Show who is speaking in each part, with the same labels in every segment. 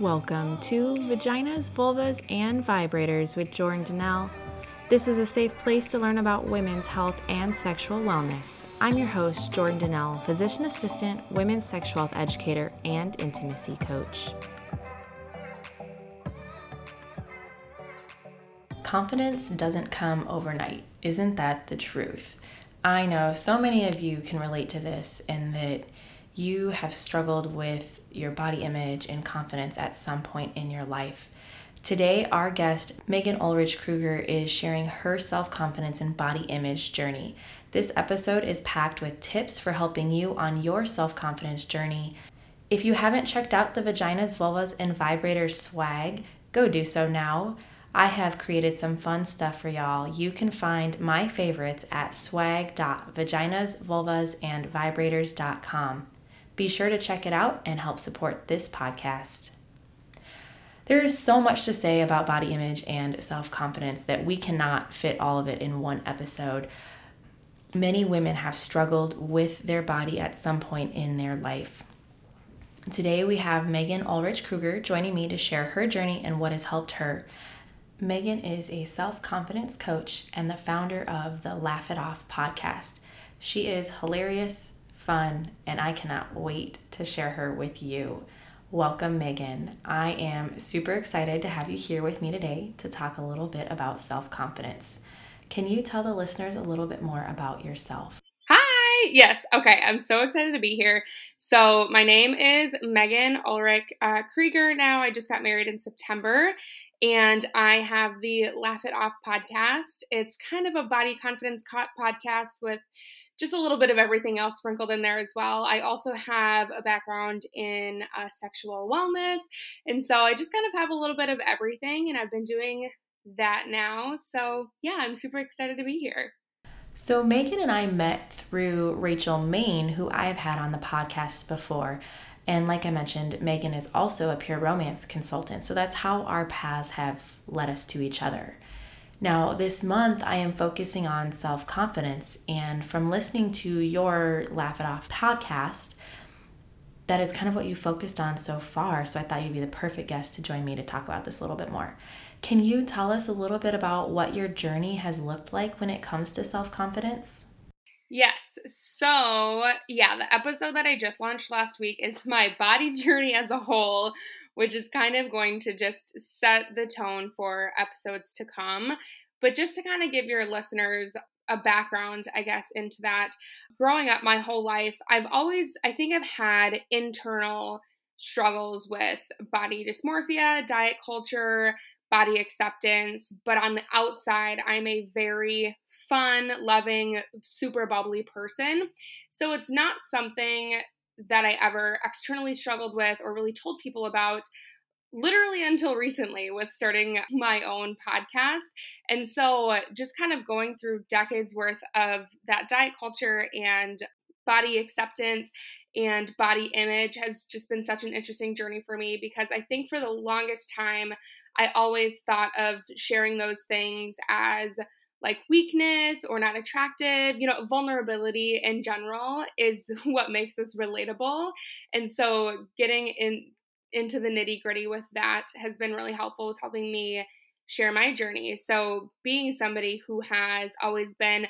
Speaker 1: Welcome to Vaginas, Vulvas, and Vibrators with Jordan D'Nelle. This is a safe place to learn about women's health and sexual wellness. I'm your host, Jordan D'Nelle, physician assistant, women's sexual health educator, and intimacy coach. Confidence doesn't come overnight. Isn't that the truth? I know so many of you can relate to this, and that you have struggled with your body image and confidence at some point in your life. Today, our guest, Megan Ulrich Krueger, is sharing her self confidence and body image journey. This episode is packed with tips for helping you on your self confidence journey. If you haven't checked out the Vaginas, Vulvas, and Vibrators swag, go do so now. I have created some fun stuff for y'all. You can find my favorites at swag.vaginasvulvasandvibrators.com. Be sure to check it out and help support this podcast. There is so much to say about body image and self confidence that we cannot fit all of it in one episode. Many women have struggled with their body at some point in their life. Today we have Megan Ulrich Krueger joining me to share her journey and what has helped her. Megan is a self confidence coach and the founder of the Laugh It Off podcast. She is hilarious, fun, and I cannot wait to share her with you. Welcome, Megan. I am super excited to have you here with me today to talk a little bit about self confidence. Can you tell the listeners a little bit more about yourself?
Speaker 2: Hi. Yes. Okay. I'm so excited to be here. So, my name is Megan Ulrich uh, Krueger. Now, I just got married in September, and I have the Laugh It Off podcast. It's kind of a body confidence podcast with just a little bit of everything else sprinkled in there as well. I also have a background in uh, sexual wellness. And so I just kind of have a little bit of everything, and I've been doing that now. So yeah, I'm super excited to be here.
Speaker 1: So, Megan and I met through Rachel Main, who I have had on the podcast before. And like I mentioned, Megan is also a Pure Romance consultant. So that's how our paths have led us to each other. Now, this month I am focusing on self confidence, and from listening to your Laugh It Off podcast, that is kind of what you focused on so far. So I thought you'd be the perfect guest to join me to talk about this a little bit more. Can you tell us a little bit about what your journey has looked like when it comes to self confidence?
Speaker 2: Yes. So, yeah, the episode that I just launched last week is my body journey as a whole, which is kind of going to just set the tone for episodes to come. But just to kind of give your listeners a background, I guess, into that, growing up my whole life, I've always, I think I've had internal struggles with body dysmorphia, diet culture, body acceptance. But on the outside, I'm a very fun, loving, super bubbly person. So it's not something that I ever externally struggled with or really told people about literally until recently with starting my own podcast. And so uh, just kind of going through decades worth of that diet culture and body acceptance and body image has just been such an interesting journey for me because I think for the longest time I always thought of sharing those things as like weakness or not attractive. You know, vulnerability in general is what makes us relatable. And so getting in into the nitty gritty with that has been really helpful with helping me share my journey. So being somebody who has always been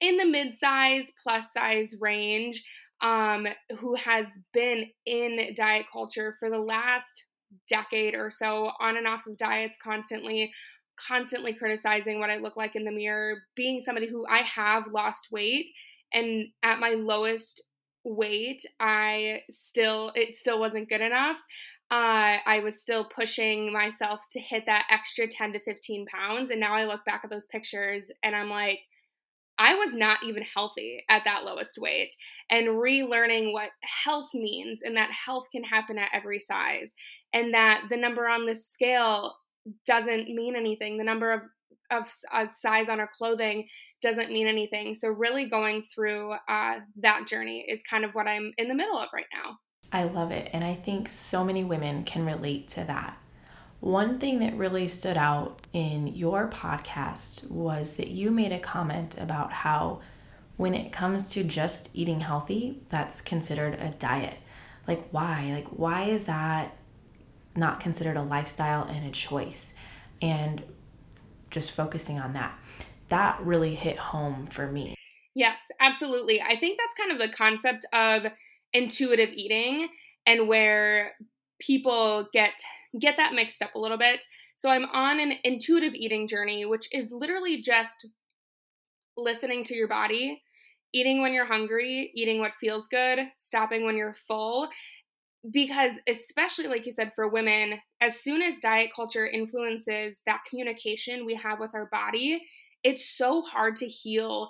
Speaker 2: in the mid-size plus size range, um, who has been in diet culture for the last decade or so, on and off of diets constantly, constantly criticizing what I look like in the mirror, being somebody who I have lost weight and at my lowest weight, I still it still wasn't good enough. Uh, I was still pushing myself to hit that extra 10 to 15 pounds. And now I look back at those pictures and I'm like, I was not even healthy at that lowest weight and relearning what health means and that health can happen at every size and that the number on the scale doesn't mean anything. The number of of uh, size on our clothing doesn't mean anything. So really going through uh, that journey is kind of what I'm in the middle of right now.
Speaker 1: I love it, and I think so many women can relate to that. One thing that really stood out in your podcast was that you made a comment about how when it comes to just eating healthy, that's considered a diet. Like why? Like why is that not considered a lifestyle and a choice. And just focusing on that. That really hit home for me.
Speaker 2: Yes, absolutely. I think that's kind of the concept of intuitive eating and where people get get that mixed up a little bit. So I'm on an intuitive eating journey, which is literally just listening to your body, eating when you're hungry, eating what feels good, stopping when you're full. Because, especially like you said, for women, as soon as diet culture influences that communication we have with our body, it's so hard to heal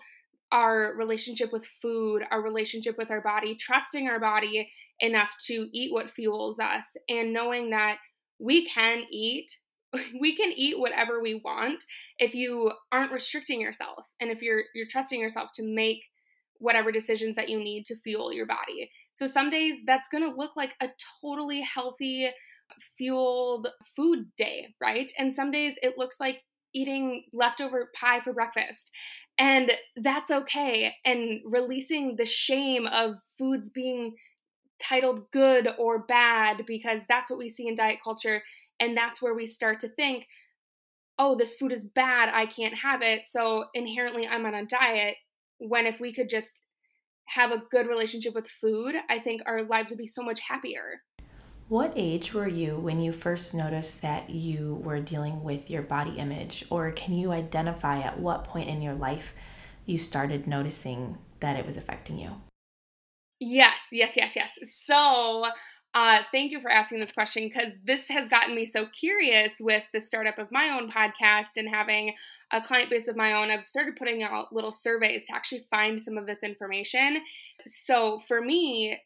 Speaker 2: our relationship with food, our relationship with our body, trusting our body enough to eat what fuels us, and knowing that we can eat we can eat whatever we want if you aren't restricting yourself and if you're you're trusting yourself to make whatever decisions that you need to fuel your body. So some days that's going to look like a totally healthy fueled food day, right? And some days it looks like eating leftover pie for breakfast. And that's okay. And releasing the shame of foods being titled good or bad because that's what we see in diet culture and that's where we start to think, oh, this food is bad. I can't have it. So inherently, I'm on a diet. When if we could just have a good relationship with food, I think our lives would be so much happier.
Speaker 1: What age were you when you first noticed that you were dealing with your body image? Or can you identify at what point in your life you started noticing that it was affecting you?
Speaker 2: Yes, yes, yes, yes. So uh, thank you for asking this question because this has gotten me so curious with the startup of my own podcast and having a client base of my own. I've started putting out little surveys to actually find some of this information. So for me,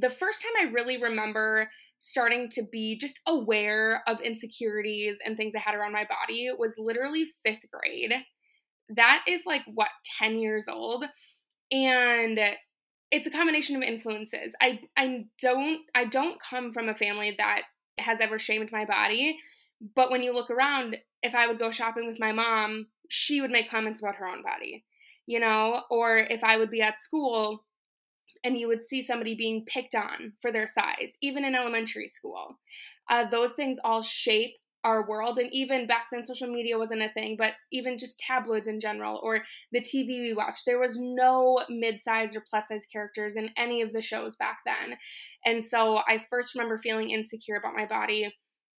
Speaker 2: the first time I really remember starting to be just aware of insecurities and things I had around my body was literally fifth grade. That is like what, 10 years old? And it's a combination of influences. I I don't I don't come from a family that has ever shamed my body, but when you look around, if I would go shopping with my mom, she would make comments about her own body, you know, or if I would be at school and you would see somebody being picked on for their size, even in elementary school. Uh, those things all shape our world and even back then social media wasn't a thing but even just tabloids in general or the tv we watched there was no mid-sized or plus size characters in any of the shows back then and so i first remember feeling insecure about my body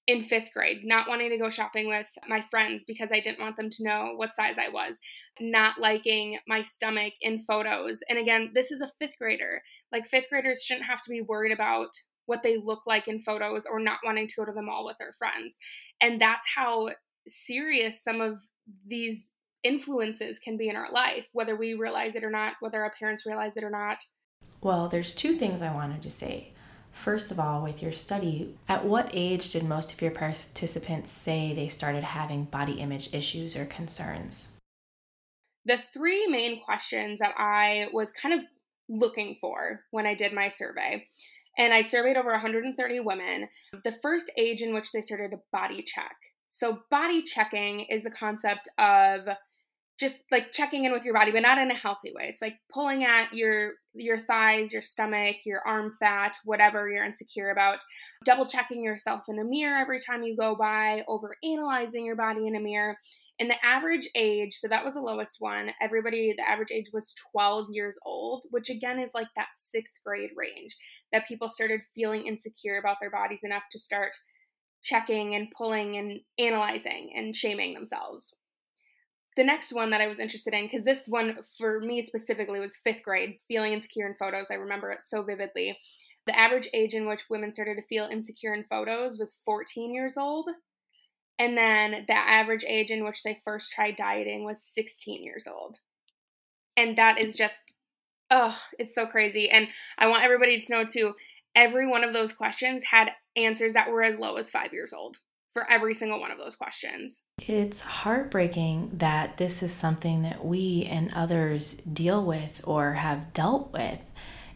Speaker 2: in fifth grade, not wanting to go shopping with my friends because I didn't want them to know what size I was, not liking my stomach in photos. And again, this is a fifth grader. Like, fifth graders shouldn't have to be worried about what they look like in photos or not wanting to go to the mall with their friends. And that's how serious some of these influences can be in our life, whether we realize it or not, whether our parents realize it or not.
Speaker 1: Well, there's two things I wanted to say. First of all, with your study, at what age did most of your participants say they started having body image issues or concerns?
Speaker 2: The three main questions that I was kind of looking for when I did my survey and I surveyed over 130 women. The first age in which they started a body check. So, body checking is the concept of just like checking in with your body, but not in a healthy way. It's like pulling at your your thighs, your stomach, your arm fat, whatever you're insecure about. Double checking yourself in a mirror every time you go by, over analyzing your body in a mirror, and the average age, so that was the lowest one. Everybody, the average age was 12 years old, which again is like that sixth grade range that people started feeling insecure about their bodies enough to start checking and pulling and analyzing and shaming themselves. The next one that I was interested in, because this one for me specifically was fifth grade, feeling insecure in photos. I remember it so vividly. The average age in which women started to feel insecure in photos was 14 years old and then the average age in which they first tried dieting was 16 years old. And that is just, oh, it's so crazy. And I want everybody to know too every one of those questions had answers that were as low as five years old for every single one of those questions.
Speaker 1: It's heartbreaking that this is something that we and others deal with or have dealt with.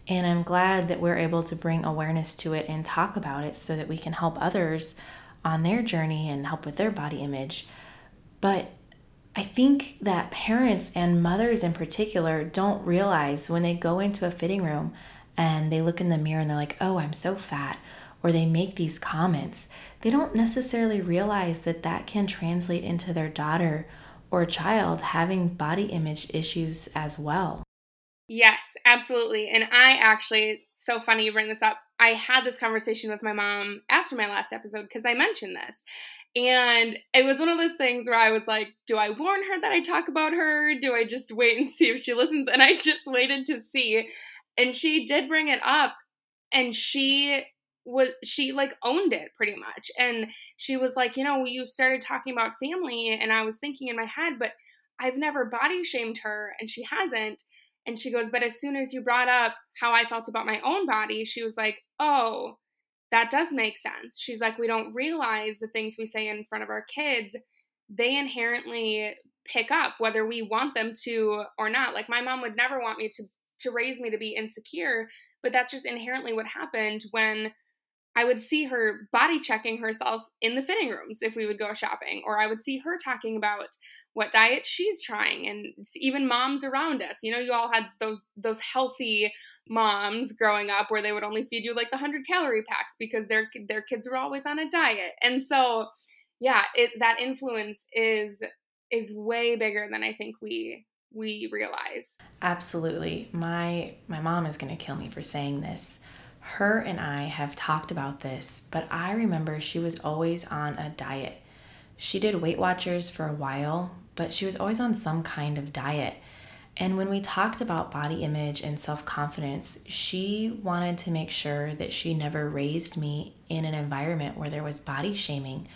Speaker 1: And I'm glad that we're able to bring awareness to it and talk about it so that we can help others on their journey and help with their body image. But I think that parents and mothers in particular don't realize when they go into a fitting room and they look in the mirror and they're like, oh, I'm so fat, or they make these comments, they don't necessarily realize that that can translate into their daughter or child having body image issues as well.
Speaker 2: Yes, absolutely. And I actually, so funny you bring this up. I had this conversation with my mom after my last episode because I mentioned this. And it was one of those things where I was like, do I warn her that I talk about her? Do I just wait and see if she listens? And I just waited to see. And she did bring it up. And she was she like owned it pretty much. And she was like you know you started talking about family and i was thinking in my head but i've never body shamed her and she hasn't. And she goes but as soon as you brought up how i felt about my own body she was like oh that does make sense. She's like we don't realize the things we say in front of our kids. They inherently pick up whether we want them to or not. Like my mom would never want me to to raise me to be insecure but that's just inherently what happened when I would see her body checking herself in the fitting rooms if we would go shopping, or I would see her talking about what diet she's trying, and even moms around us. You know, you all had those those healthy moms growing up where they would only feed you like the hundred calorie packs because their their kids were always on a diet, and so yeah, it that influence is is way bigger than I think we we realize.
Speaker 1: Absolutely. My my mom is going to kill me for saying this her and I have talked about this, but I remember she was always on a diet. She did Weight Watchers for a while, but she was always on some kind of diet. And when we talked about body image and self confidence, she wanted to make sure that she never raised me in an environment where there was body shaming.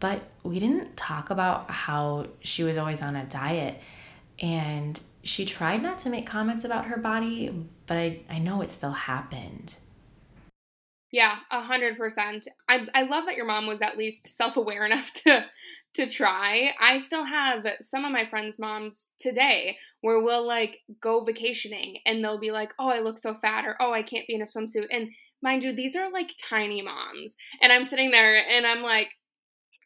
Speaker 1: But we didn't talk about how she was always on a diet. And she tried not to make comments about her body, but I, I know it still happened.
Speaker 2: Yeah, a hundred percent. I I love that your mom was at least self aware enough to to try. I still have some of my friends' moms today where we'll like go vacationing and they'll be like, "Oh, I look so fat," or "Oh, I can't be in a swimsuit." And mind you, these are like tiny moms, and I'm sitting there and I'm like,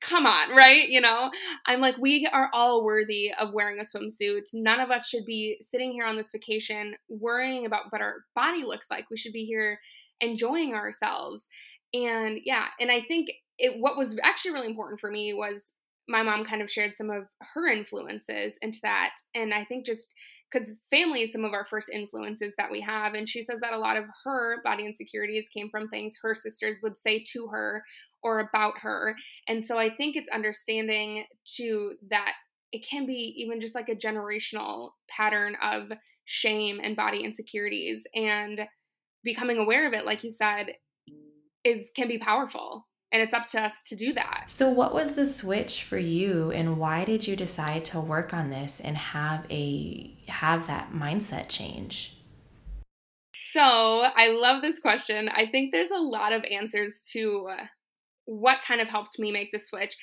Speaker 2: come on, right? You know, I'm like, we are all worthy of wearing a swimsuit. None of us should be sitting here on this vacation worrying about what our body looks like. We should be here enjoying ourselves. And yeah, and I think it what was actually really important for me was my mom kind of shared some of her influences into that. And I think just because family is some of our first influences that we have. And she says that a lot of her body insecurities came from things her sisters would say to her or about her. And so I think it's understanding to that it can be even just like a generational pattern of shame and body insecurities. And becoming aware of it like you said is can be powerful and it's up to us to do that.
Speaker 1: So what was the switch for you and why did you decide to work on this and have a have that mindset change?
Speaker 2: So, I love this question. I think there's a lot of answers to what kind of helped me make the switch.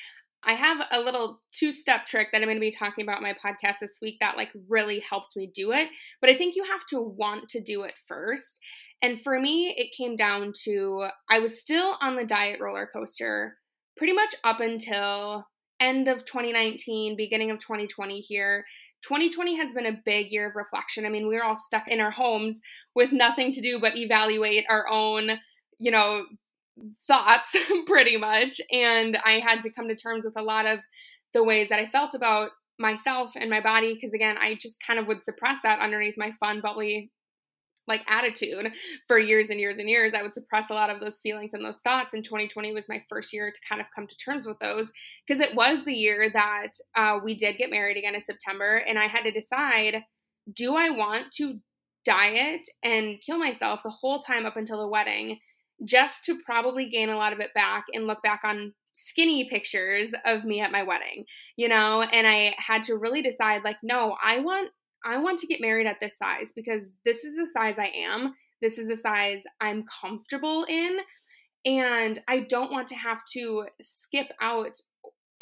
Speaker 2: I have a little two-step trick that I'm going to be talking about my podcast this week that like really helped me do it, but I think you have to want to do it first. And for me, it came down to I was still on the diet roller coaster pretty much up until end of 2019, beginning of 2020 here. 2020 has been a big year of reflection. I mean, we are all stuck in our homes with nothing to do but evaluate our own, you know, thoughts pretty much. And I had to come to terms with a lot of the ways that I felt about myself and my body because again, I just kind of would suppress that underneath my fun, bubbly like attitude for years and years and years. I would suppress a lot of those feelings and those thoughts. And 2020 was my first year to kind of come to terms with those because it was the year that uh, we did get married again in September. And I had to decide do I want to diet and kill myself the whole time up until the wedding just to probably gain a lot of it back and look back on skinny pictures of me at my wedding, you know? And I had to really decide like, no, I want I want to get married at this size because this is the size I am. This is the size I'm comfortable in. And I don't want to have to skip out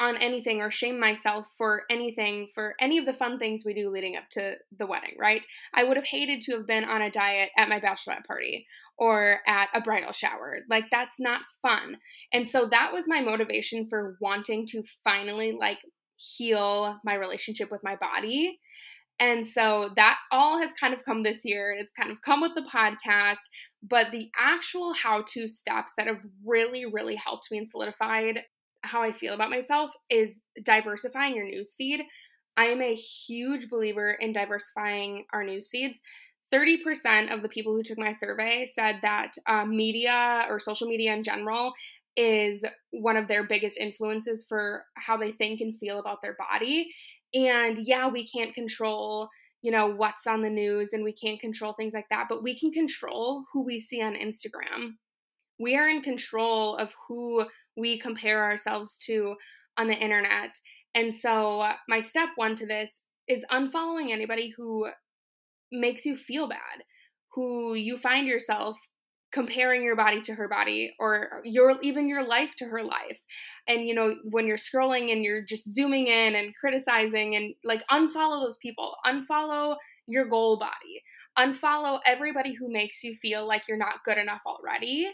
Speaker 2: on anything or shame myself for anything, for any of the fun things we do leading up to the wedding, right? I would have hated to have been on a diet at my bachelorette party or at a bridal shower. Like, that's not fun. And so that was my motivation for wanting to finally like heal my relationship with my body And so that all has kind of come this year. It's kind of come with the podcast, but the actual how to steps that have really, really helped me and solidified how I feel about myself is diversifying your news feed. I am a huge believer in diversifying our news feeds. 30% of the people who took my survey said that uh, media or social media in general is one of their biggest influences for how they think and feel about their body. And yeah, we can't control, you know, what's on the news and we can't control things like that, but we can control who we see on Instagram. We are in control of who we compare ourselves to on the internet. And so, uh, my step one to this is unfollowing anybody who makes you feel bad, who you find yourself comparing your body to her body or your even your life to her life. And you know when you're scrolling and you're just zooming in and criticizing and like unfollow those people. Unfollow your goal body. Unfollow everybody who makes you feel like you're not good enough already.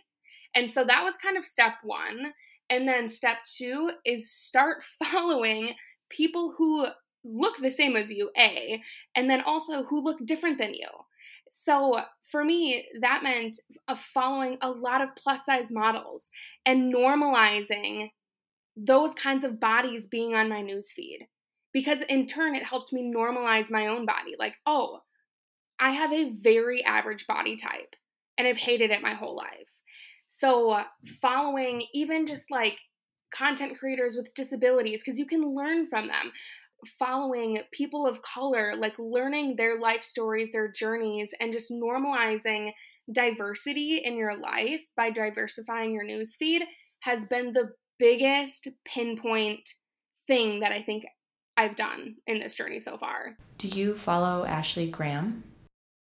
Speaker 2: And so that was kind of step 1 and then step 2 is start following people who look the same as you a and then also who look different than you. So for me, that meant following a lot of plus size models and normalizing those kinds of bodies being on my newsfeed. Because in turn, it helped me normalize my own body. Like, oh, I have a very average body type and I've hated it my whole life. So, following even just like content creators with disabilities, because you can learn from them following people of color, like learning their life stories, their journeys, and just normalizing diversity in your life by diversifying your newsfeed has been the biggest pinpoint thing that I think I've done in this journey so far.
Speaker 1: Do you follow Ashley Graham?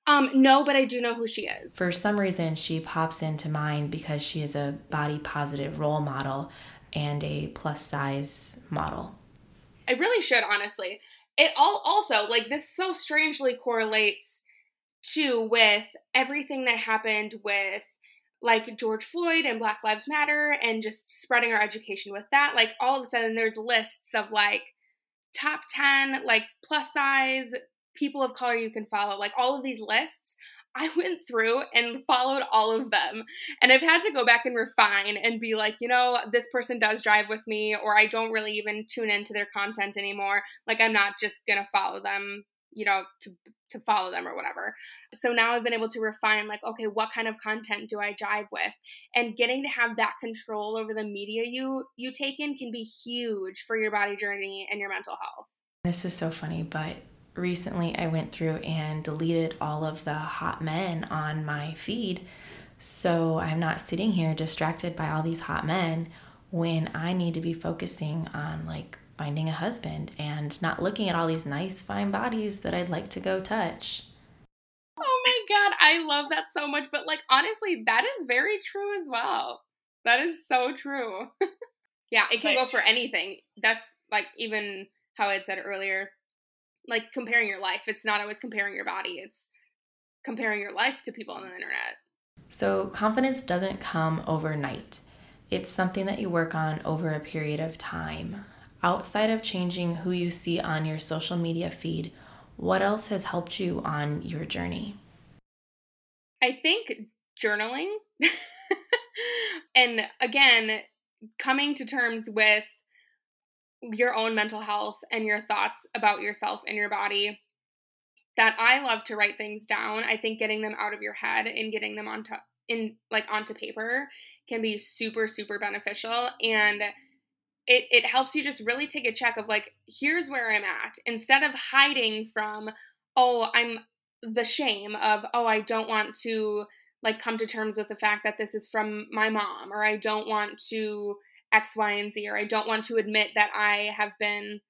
Speaker 2: Um, no, but I do know who she is.
Speaker 1: For some reason, she pops into mind because she is a body positive role model and a plus size model.
Speaker 2: I really should, honestly. It all also, like, this so strangely correlates to with everything that happened with like George Floyd and Black Lives Matter and just spreading our education with that. Like, all of a sudden, there's lists of like top 10, like plus size people of color you can follow, like all of these lists. I went through and followed all of them. And I've had to go back and refine and be like, you know, this person does drive with me, or I don't really even tune into their content anymore. Like, I'm not just going to follow them, you know, to, to follow them or whatever. So now I've been able to refine, like, okay, what kind of content do I jive with? And getting to have that control over the media you you take in can be huge for your body journey and your mental health.
Speaker 1: This is so funny, but recently I went through and deleted all of the hot men on my feed. So I'm not sitting here distracted by all these hot men when I need to be focusing on like finding a husband and not looking at all these nice, fine bodies that I'd like to go touch.
Speaker 2: Oh my God, I love that so much. But like, honestly, that is very true as well. That is so true. yeah, it can but, go for anything. That's like even how I said earlier like comparing your life. It's not always comparing your body, it's comparing your life to people on the internet.
Speaker 1: So, confidence doesn't come overnight. It's something that you work on over a period of time. Outside of changing who you see on your social media feed, what else has helped you on your journey?
Speaker 2: I think journaling. and again, coming to terms with your own mental health and your thoughts about yourself and your body that I love to write things down. I think getting them out of your head and getting them onto in like onto paper can be super super beneficial and it it helps you just really take a check of like here's where I'm at instead of hiding from oh I'm the shame of oh I don't want to like come to terms with the fact that this is from my mom or I don't want to X, Y, and Z, or I don't want to admit that I have been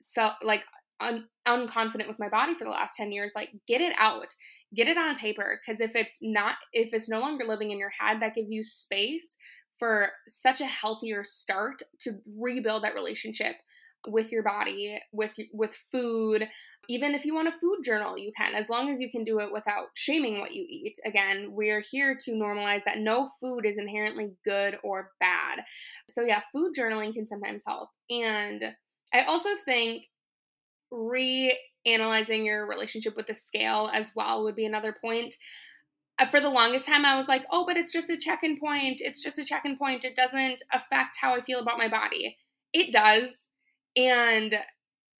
Speaker 2: so like un- unconfident with my body for the last 10 years. Like, get it out, get it on paper. Because if it's not, if it's no longer living in your head, that gives you space for such a healthier start to rebuild that relationship with your body, with with food. Even if you want a food journal, you can, as long as you can do it without shaming what you eat. Again, we're here to normalize that no food is inherently good or bad. So yeah, food journaling can sometimes help. And I also think reanalyzing your relationship with the scale as well would be another point. Uh, for the longest time, I was like, oh, but it's just a check in point. It's just a check in point. It doesn't affect how I feel about my body. It does. And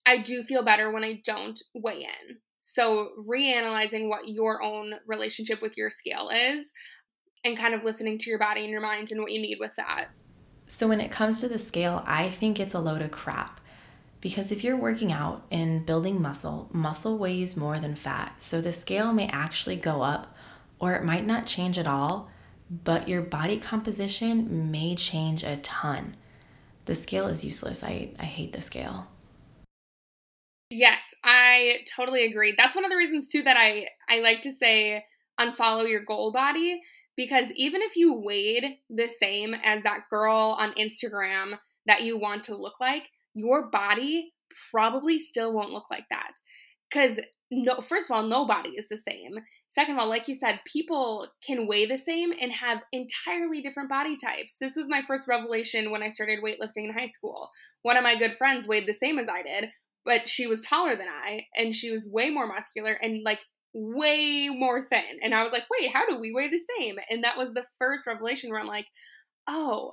Speaker 2: I do feel better when I don't weigh in. So, reanalyzing what your own relationship with your scale is and kind of listening to your body and your mind and what you need with that.
Speaker 1: So, when it comes to the scale, I think it's a load of crap. Because if you're working out and building muscle, muscle weighs more than fat. So, the scale may actually go up or it might not change at all, but your body composition may change a ton. The scale is useless. I, I hate the scale.
Speaker 2: Yes, I totally agree. That's one of the reasons too that I I like to say unfollow your goal body because even if you weighed the same as that girl on Instagram that you want to look like, your body probably still won't look like that. Cuz no first of all, nobody is the same. Second of all, like you said, people can weigh the same and have entirely different body types. This was my first revelation when I started weightlifting in high school. One of my good friends weighed the same as I did, but she was taller than I and she was way more muscular and like way more thin. And I was like, wait, how do we weigh the same? And that was the first revelation where I'm like, oh,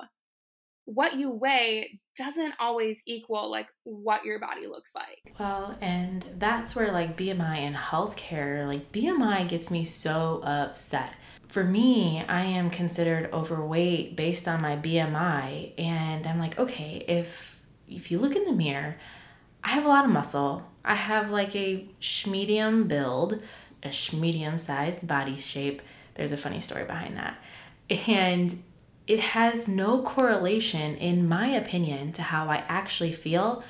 Speaker 2: what you weigh doesn't always equal like what your body looks like.
Speaker 1: Well, and that's where like BMI and healthcare, like BMI gets me so upset. For me, I am considered overweight based on my BMI and I'm like, okay, if if you look in the mirror, I have a lot of muscle. I have like a medium build, a medium sized body shape. There's a funny story behind that. And it has no correlation, in my opinion, to how I actually feel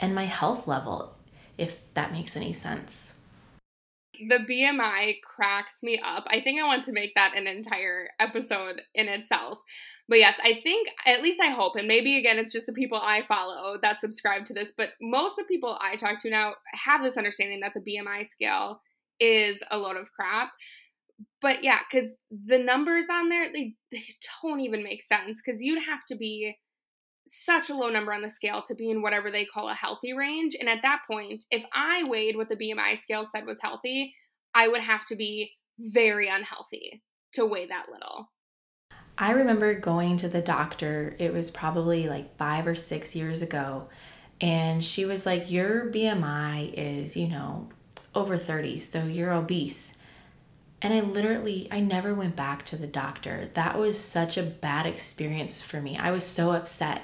Speaker 1: and my health level, if that makes any sense.
Speaker 2: The BMI cracks me up. I think I want to make that an entire episode in itself but yes, I think, at least I hope, and maybe again, it's just the people I follow that subscribe to this, but most of the people I talk to now have this understanding that the BMI scale is a load of crap. But yeah, because the numbers on there, they, they don't even make sense because you'd have to be such a low number on the scale to be in whatever they call a healthy range. And at that point, if I weighed what the BMI scale said was healthy, I would have to be very unhealthy to weigh that little.
Speaker 1: I remember going to the doctor, it was probably like five or six years ago, and she was like, Your BMI is, you know, over 30, so you're obese. And I literally, I never went back to the doctor. That was such a bad experience for me. I was so upset.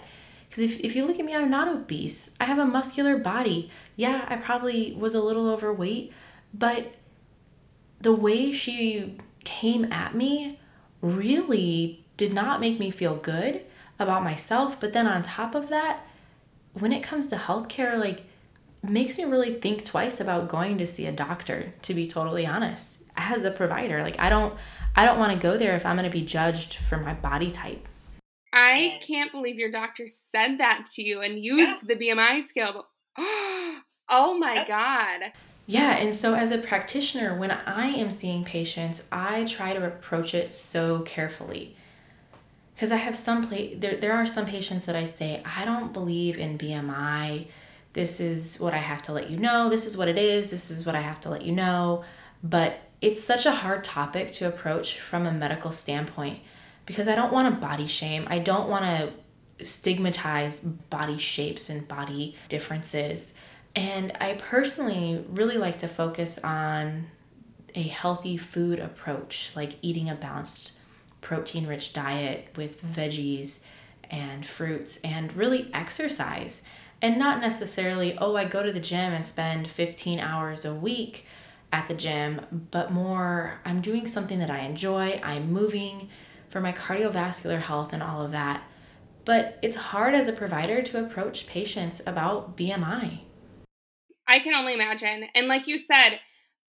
Speaker 1: Because if, if you look at me, I'm not obese. I have a muscular body. Yeah, I probably was a little overweight, but the way she came at me really did not make me feel good about myself. But then on top of that, when it comes to healthcare, like makes me really think twice about going to see a doctor, to be totally honest. As a provider, like I don't I don't want to go there if I'm going to be judged for my body type.
Speaker 2: I can't believe your doctor said that to you and used yeah. the BMI scale. oh my god.
Speaker 1: Yeah, and so as a practitioner, when I am seeing patients, I try to approach it so carefully because I have some play there there are some patients that I say I don't believe in BMI. This is what I have to let you know. This is what it is. This is what I have to let you know. But it's such a hard topic to approach from a medical standpoint because I don't want to body shame. I don't want to stigmatize body shapes and body differences. And I personally really like to focus on a healthy food approach, like eating a balanced protein rich diet with veggies and fruits and really exercise. And not necessarily, oh, I go to the gym and spend 15 hours a week at the gym, but more, I'm doing something that I enjoy, I'm moving for my cardiovascular health and all of that. But it's hard as a provider to approach patients about BMI.
Speaker 2: I can only imagine. And like you said,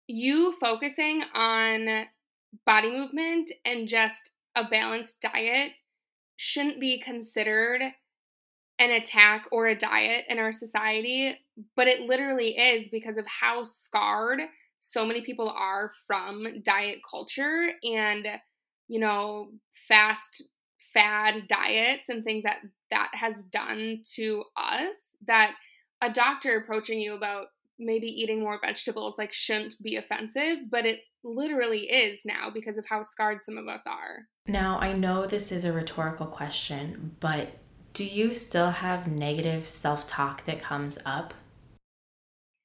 Speaker 2: you focusing on body movement and just a balanced diet shouldn't be considered an attack or a diet in our society, but it literally is because of how scarred so many people are from diet culture and, you know, fast fad diets and things that that has done to us that a doctor approaching you about maybe eating more vegetables like shouldn't be offensive, but it literally is now because of how scarred some of us are.
Speaker 1: Now, I know this is a rhetorical question, but do you still have negative self talk that comes up?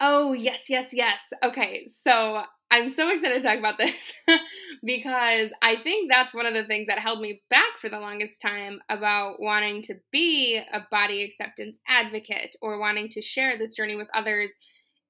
Speaker 2: Oh, yes, yes, yes. Okay, so I'm so excited to talk about this because I think that's one of the things that held me back for the longest time about wanting to be a body acceptance advocate or wanting to share this journey with others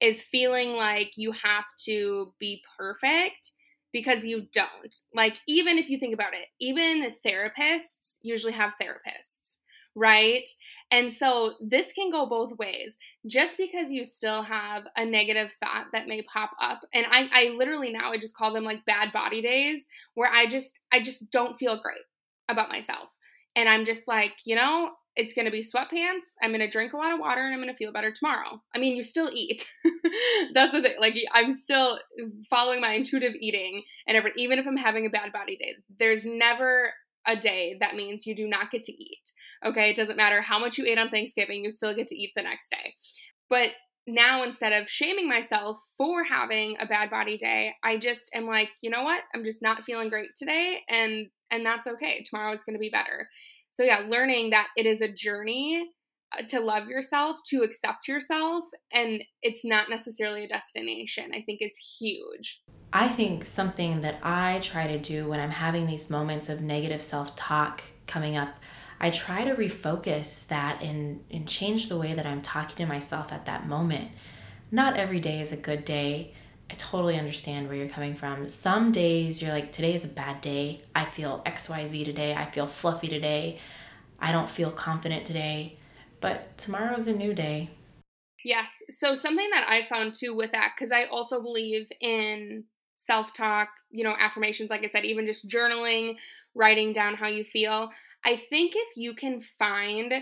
Speaker 2: is feeling like you have to be perfect because you don't. Like, even if you think about it, even therapists usually have therapists, right? And so this can go both ways. Just because you still have a negative thought that may pop up, and I, I literally now I just call them like bad body days where I just I just don't feel great about myself. And I'm just like, you know, it's going to be sweatpants. I'm going to drink a lot of water and I'm going to feel better tomorrow. I mean, you still eat. That's the thing. Like, I'm still following my intuitive eating and every, even if I'm having a bad body day, there's never a day that means you do not get to eat. Okay. It doesn't matter how much you ate on Thanksgiving, you still get to eat the next day. But now instead of shaming myself for having a bad body day, I just am like, you know what? I'm just not feeling great today and and that's okay. Tomorrow is going to be better. So, yeah, learning that it is a journey uh, to love yourself, to accept yourself, and it's not necessarily a destination, I think is huge.
Speaker 1: I think something that I try to do when I'm having these moments of negative self talk coming up, I try to refocus that and, and change the way that I'm talking to myself at that moment. Not every day is a good day. I totally understand where you're coming from. Some days you're like, today is a bad day. I feel XYZ today. I feel fluffy today. I don't feel confident today. But tomorrow's a new day.
Speaker 2: Yes. So, something that I found too with that, because I also believe in self talk, you know, affirmations, like I said, even just journaling, writing down how you feel. I think if you can find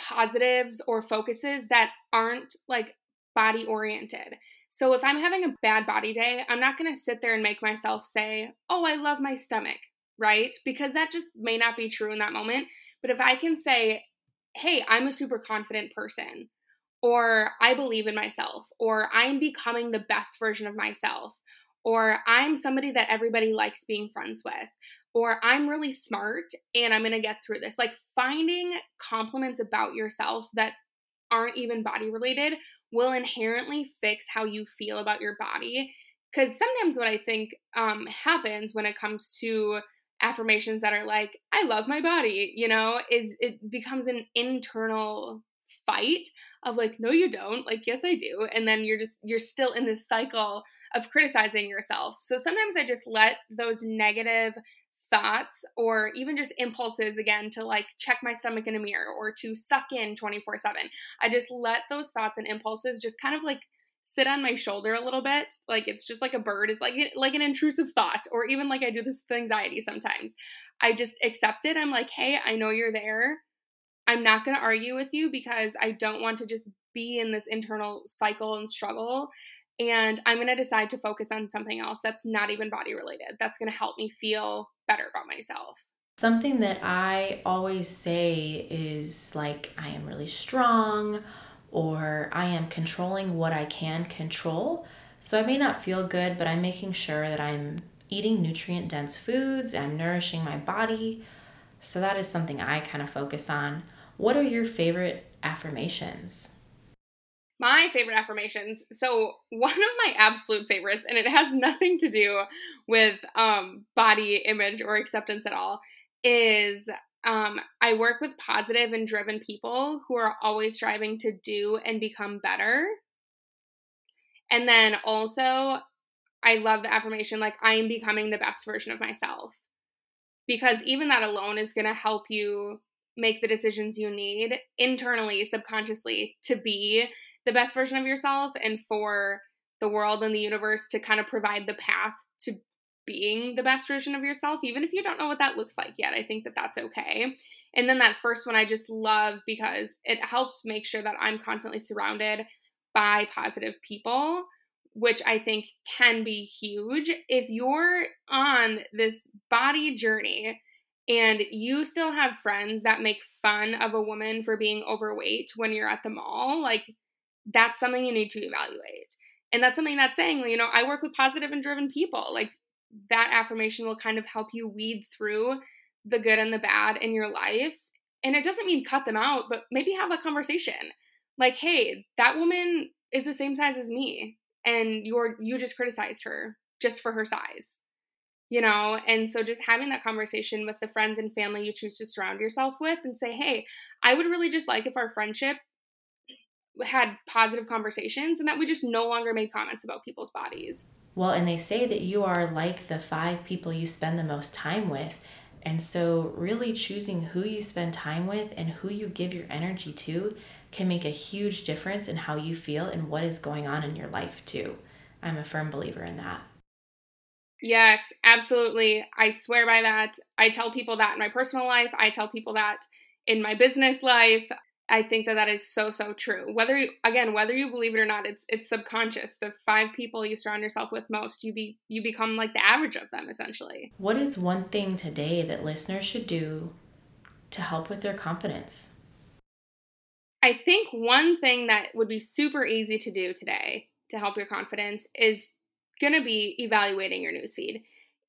Speaker 2: positives or focuses that aren't like body oriented. So if I'm having a bad body day, I'm not going to sit there and make myself say, "Oh, I love my stomach," right? Because that just may not be true in that moment. But if I can say, "Hey, I'm a super confident person," or "I believe in myself," or "I'm becoming the best version of myself," or "I'm somebody that everybody likes being friends with," or I'm really smart and I'm going to get through this. Like finding compliments about yourself that aren't even body related will inherently fix how you feel about your body. Because sometimes what I think um, happens when it comes to affirmations that are like, I love my body, you know, is it becomes an internal fight of like, no, you don't. Like, yes, I do. And then you're just, you're still in this cycle of criticizing yourself. So sometimes I just let those negative thoughts or even just impulses again to like check my stomach in a mirror or to suck in 24 7. I just let those thoughts and impulses just kind of like sit on my shoulder a little bit. Like it's just like a bird. It's like like an intrusive thought or even like i do this with anxiety sometimes. I just accept it. I'm like hey i know you're there. I'm not going to argue with you because i don't want to just be in this internal cycle and struggle and I'm going to decide to focus on something else that's not even body related. That's going to help me feel better about myself.
Speaker 1: Something that I always say is like, I am really strong, or I am controlling what I can control. So I may not feel good, but I'm making sure that I'm eating nutrient dense foods, I'm nourishing my body. So that is something I kind of focus on. What are your favorite affirmations?
Speaker 2: My favorite affirmations. So one of my absolute favorites, and it has nothing to do with um, body image or acceptance at all, is um, I work with positive and driven people who are always striving to do and become better. And then also, I love the affirmation like I am becoming the best version of myself. Because even that alone is going to help you make the decisions you need internally, subconsciously to be the best version of yourself and for the world and the universe to kind of provide the path to being the best version of yourself, even if you don't know what that looks like yet. I think that that's okay. And then that first one I just love because it helps make sure that I'm constantly surrounded by positive people, which I think can be huge. If you're on this body journey and you still have friends that make fun of a woman for being overweight when you're at the mall, like that's something you need to evaluate. And that's something that's saying, you know, I work with positive and driven people. Like that affirmation will kind of help you weed through the good and the bad in your life. And it doesn't mean cut them out, but maybe have a conversation. Like, hey, that woman is the same size as me and you're you just criticized her just for her size. You know, and so just having that conversation with the friends and family you choose to surround yourself with and say, "Hey, I would really just like if our friendship had positive conversations and that we just no longer made comments about people's bodies."
Speaker 1: Well, and they say that you are like the five people you spend the most time with. And so, really choosing who you spend time with and who you give your energy to can make a huge difference in how you feel and what is going on in your life, too. I'm a firm believer in that.
Speaker 2: Yes, absolutely. I swear by that. I tell people that in my personal life, I tell people that in my business life. I think that that is so so true. Whether you, again, whether you believe it or not, it's it's subconscious. The five people you surround yourself with most, you be you become like the average of them essentially.
Speaker 1: What is one thing today that listeners should do to help with their confidence?
Speaker 2: I think one thing that would be super easy to do today to help your confidence is going to be evaluating your newsfeed,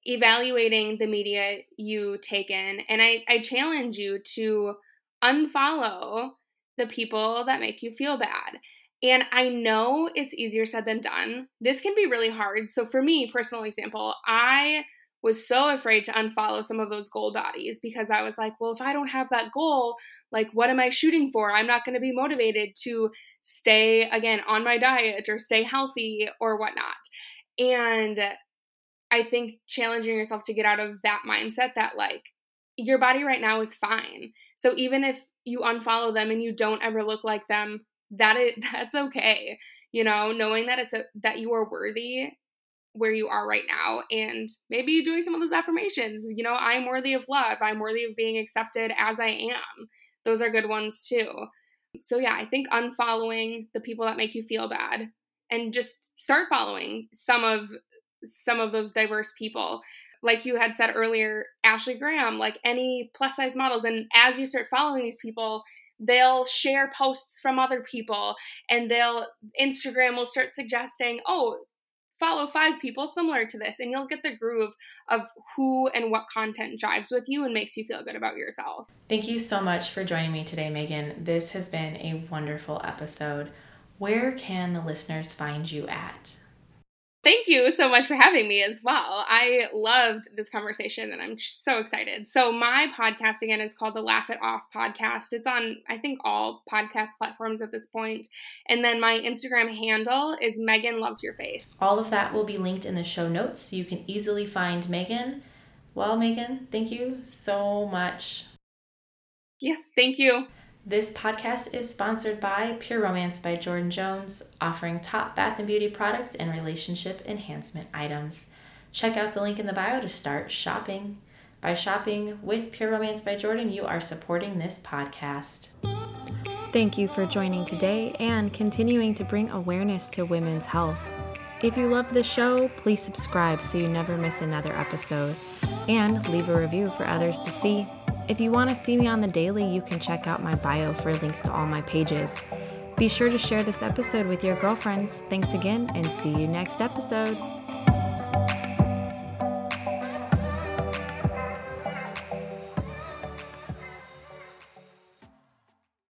Speaker 2: evaluating the media you take in. And I, I challenge you to unfollow the people that make you feel bad. And I know it's easier said than done. This can be really hard. So, for me, personal example, I was so afraid to unfollow some of those goal bodies because I was like, well, if I don't have that goal, like, what am I shooting for? I'm not going to be motivated to stay, again, on my diet or stay healthy or whatnot. And I think challenging yourself to get out of that mindset that, like, your body right now is fine. So, even if you unfollow them and you don't ever look like them, that is, that's okay. You know, knowing that it's a, that you are worthy where you are right now and maybe doing some of those affirmations. You know, I'm worthy of love. I'm worthy of being accepted as I am. Those are good ones too. So yeah, I think unfollowing the people that make you feel bad and just start following some of some of those diverse people. Like you had said earlier, Ashley Graham, like any plus size models and as you start following these people, they'll share posts from other people and they'll Instagram will start suggesting, "Oh, follow five people similar to this and you'll get the groove of who and what content jives with you and makes you feel good about yourself.
Speaker 1: Thank you so much for joining me today, Megan. This has been a wonderful episode. Where can the listeners find you at?
Speaker 2: Thank you so much for having me as well. I loved this conversation and I'm so excited. So, my podcast again is called the Laugh It Off podcast. It's on, I think, all podcast platforms at this point. And then my Instagram handle is Megan Loves Your Face.
Speaker 1: All of that will be linked in the show notes so you can easily find Megan. Well, Megan, thank you so much.
Speaker 2: Yes, thank you.
Speaker 1: This podcast is sponsored by Pure Romance by Jordan Jones, offering top bath and beauty products and relationship enhancement items. Check out the link in the bio to start shopping. By shopping with Pure Romance by Jordan, you are supporting this podcast. Thank you for joining today and continuing to bring awareness to women's health. If you love the show, please subscribe so you never miss another episode and leave a review for others to see. If you want to see me on the daily, you can check out my bio for links to all my pages. Be sure to share this episode with your girlfriends. Thanks again, and see you next episode.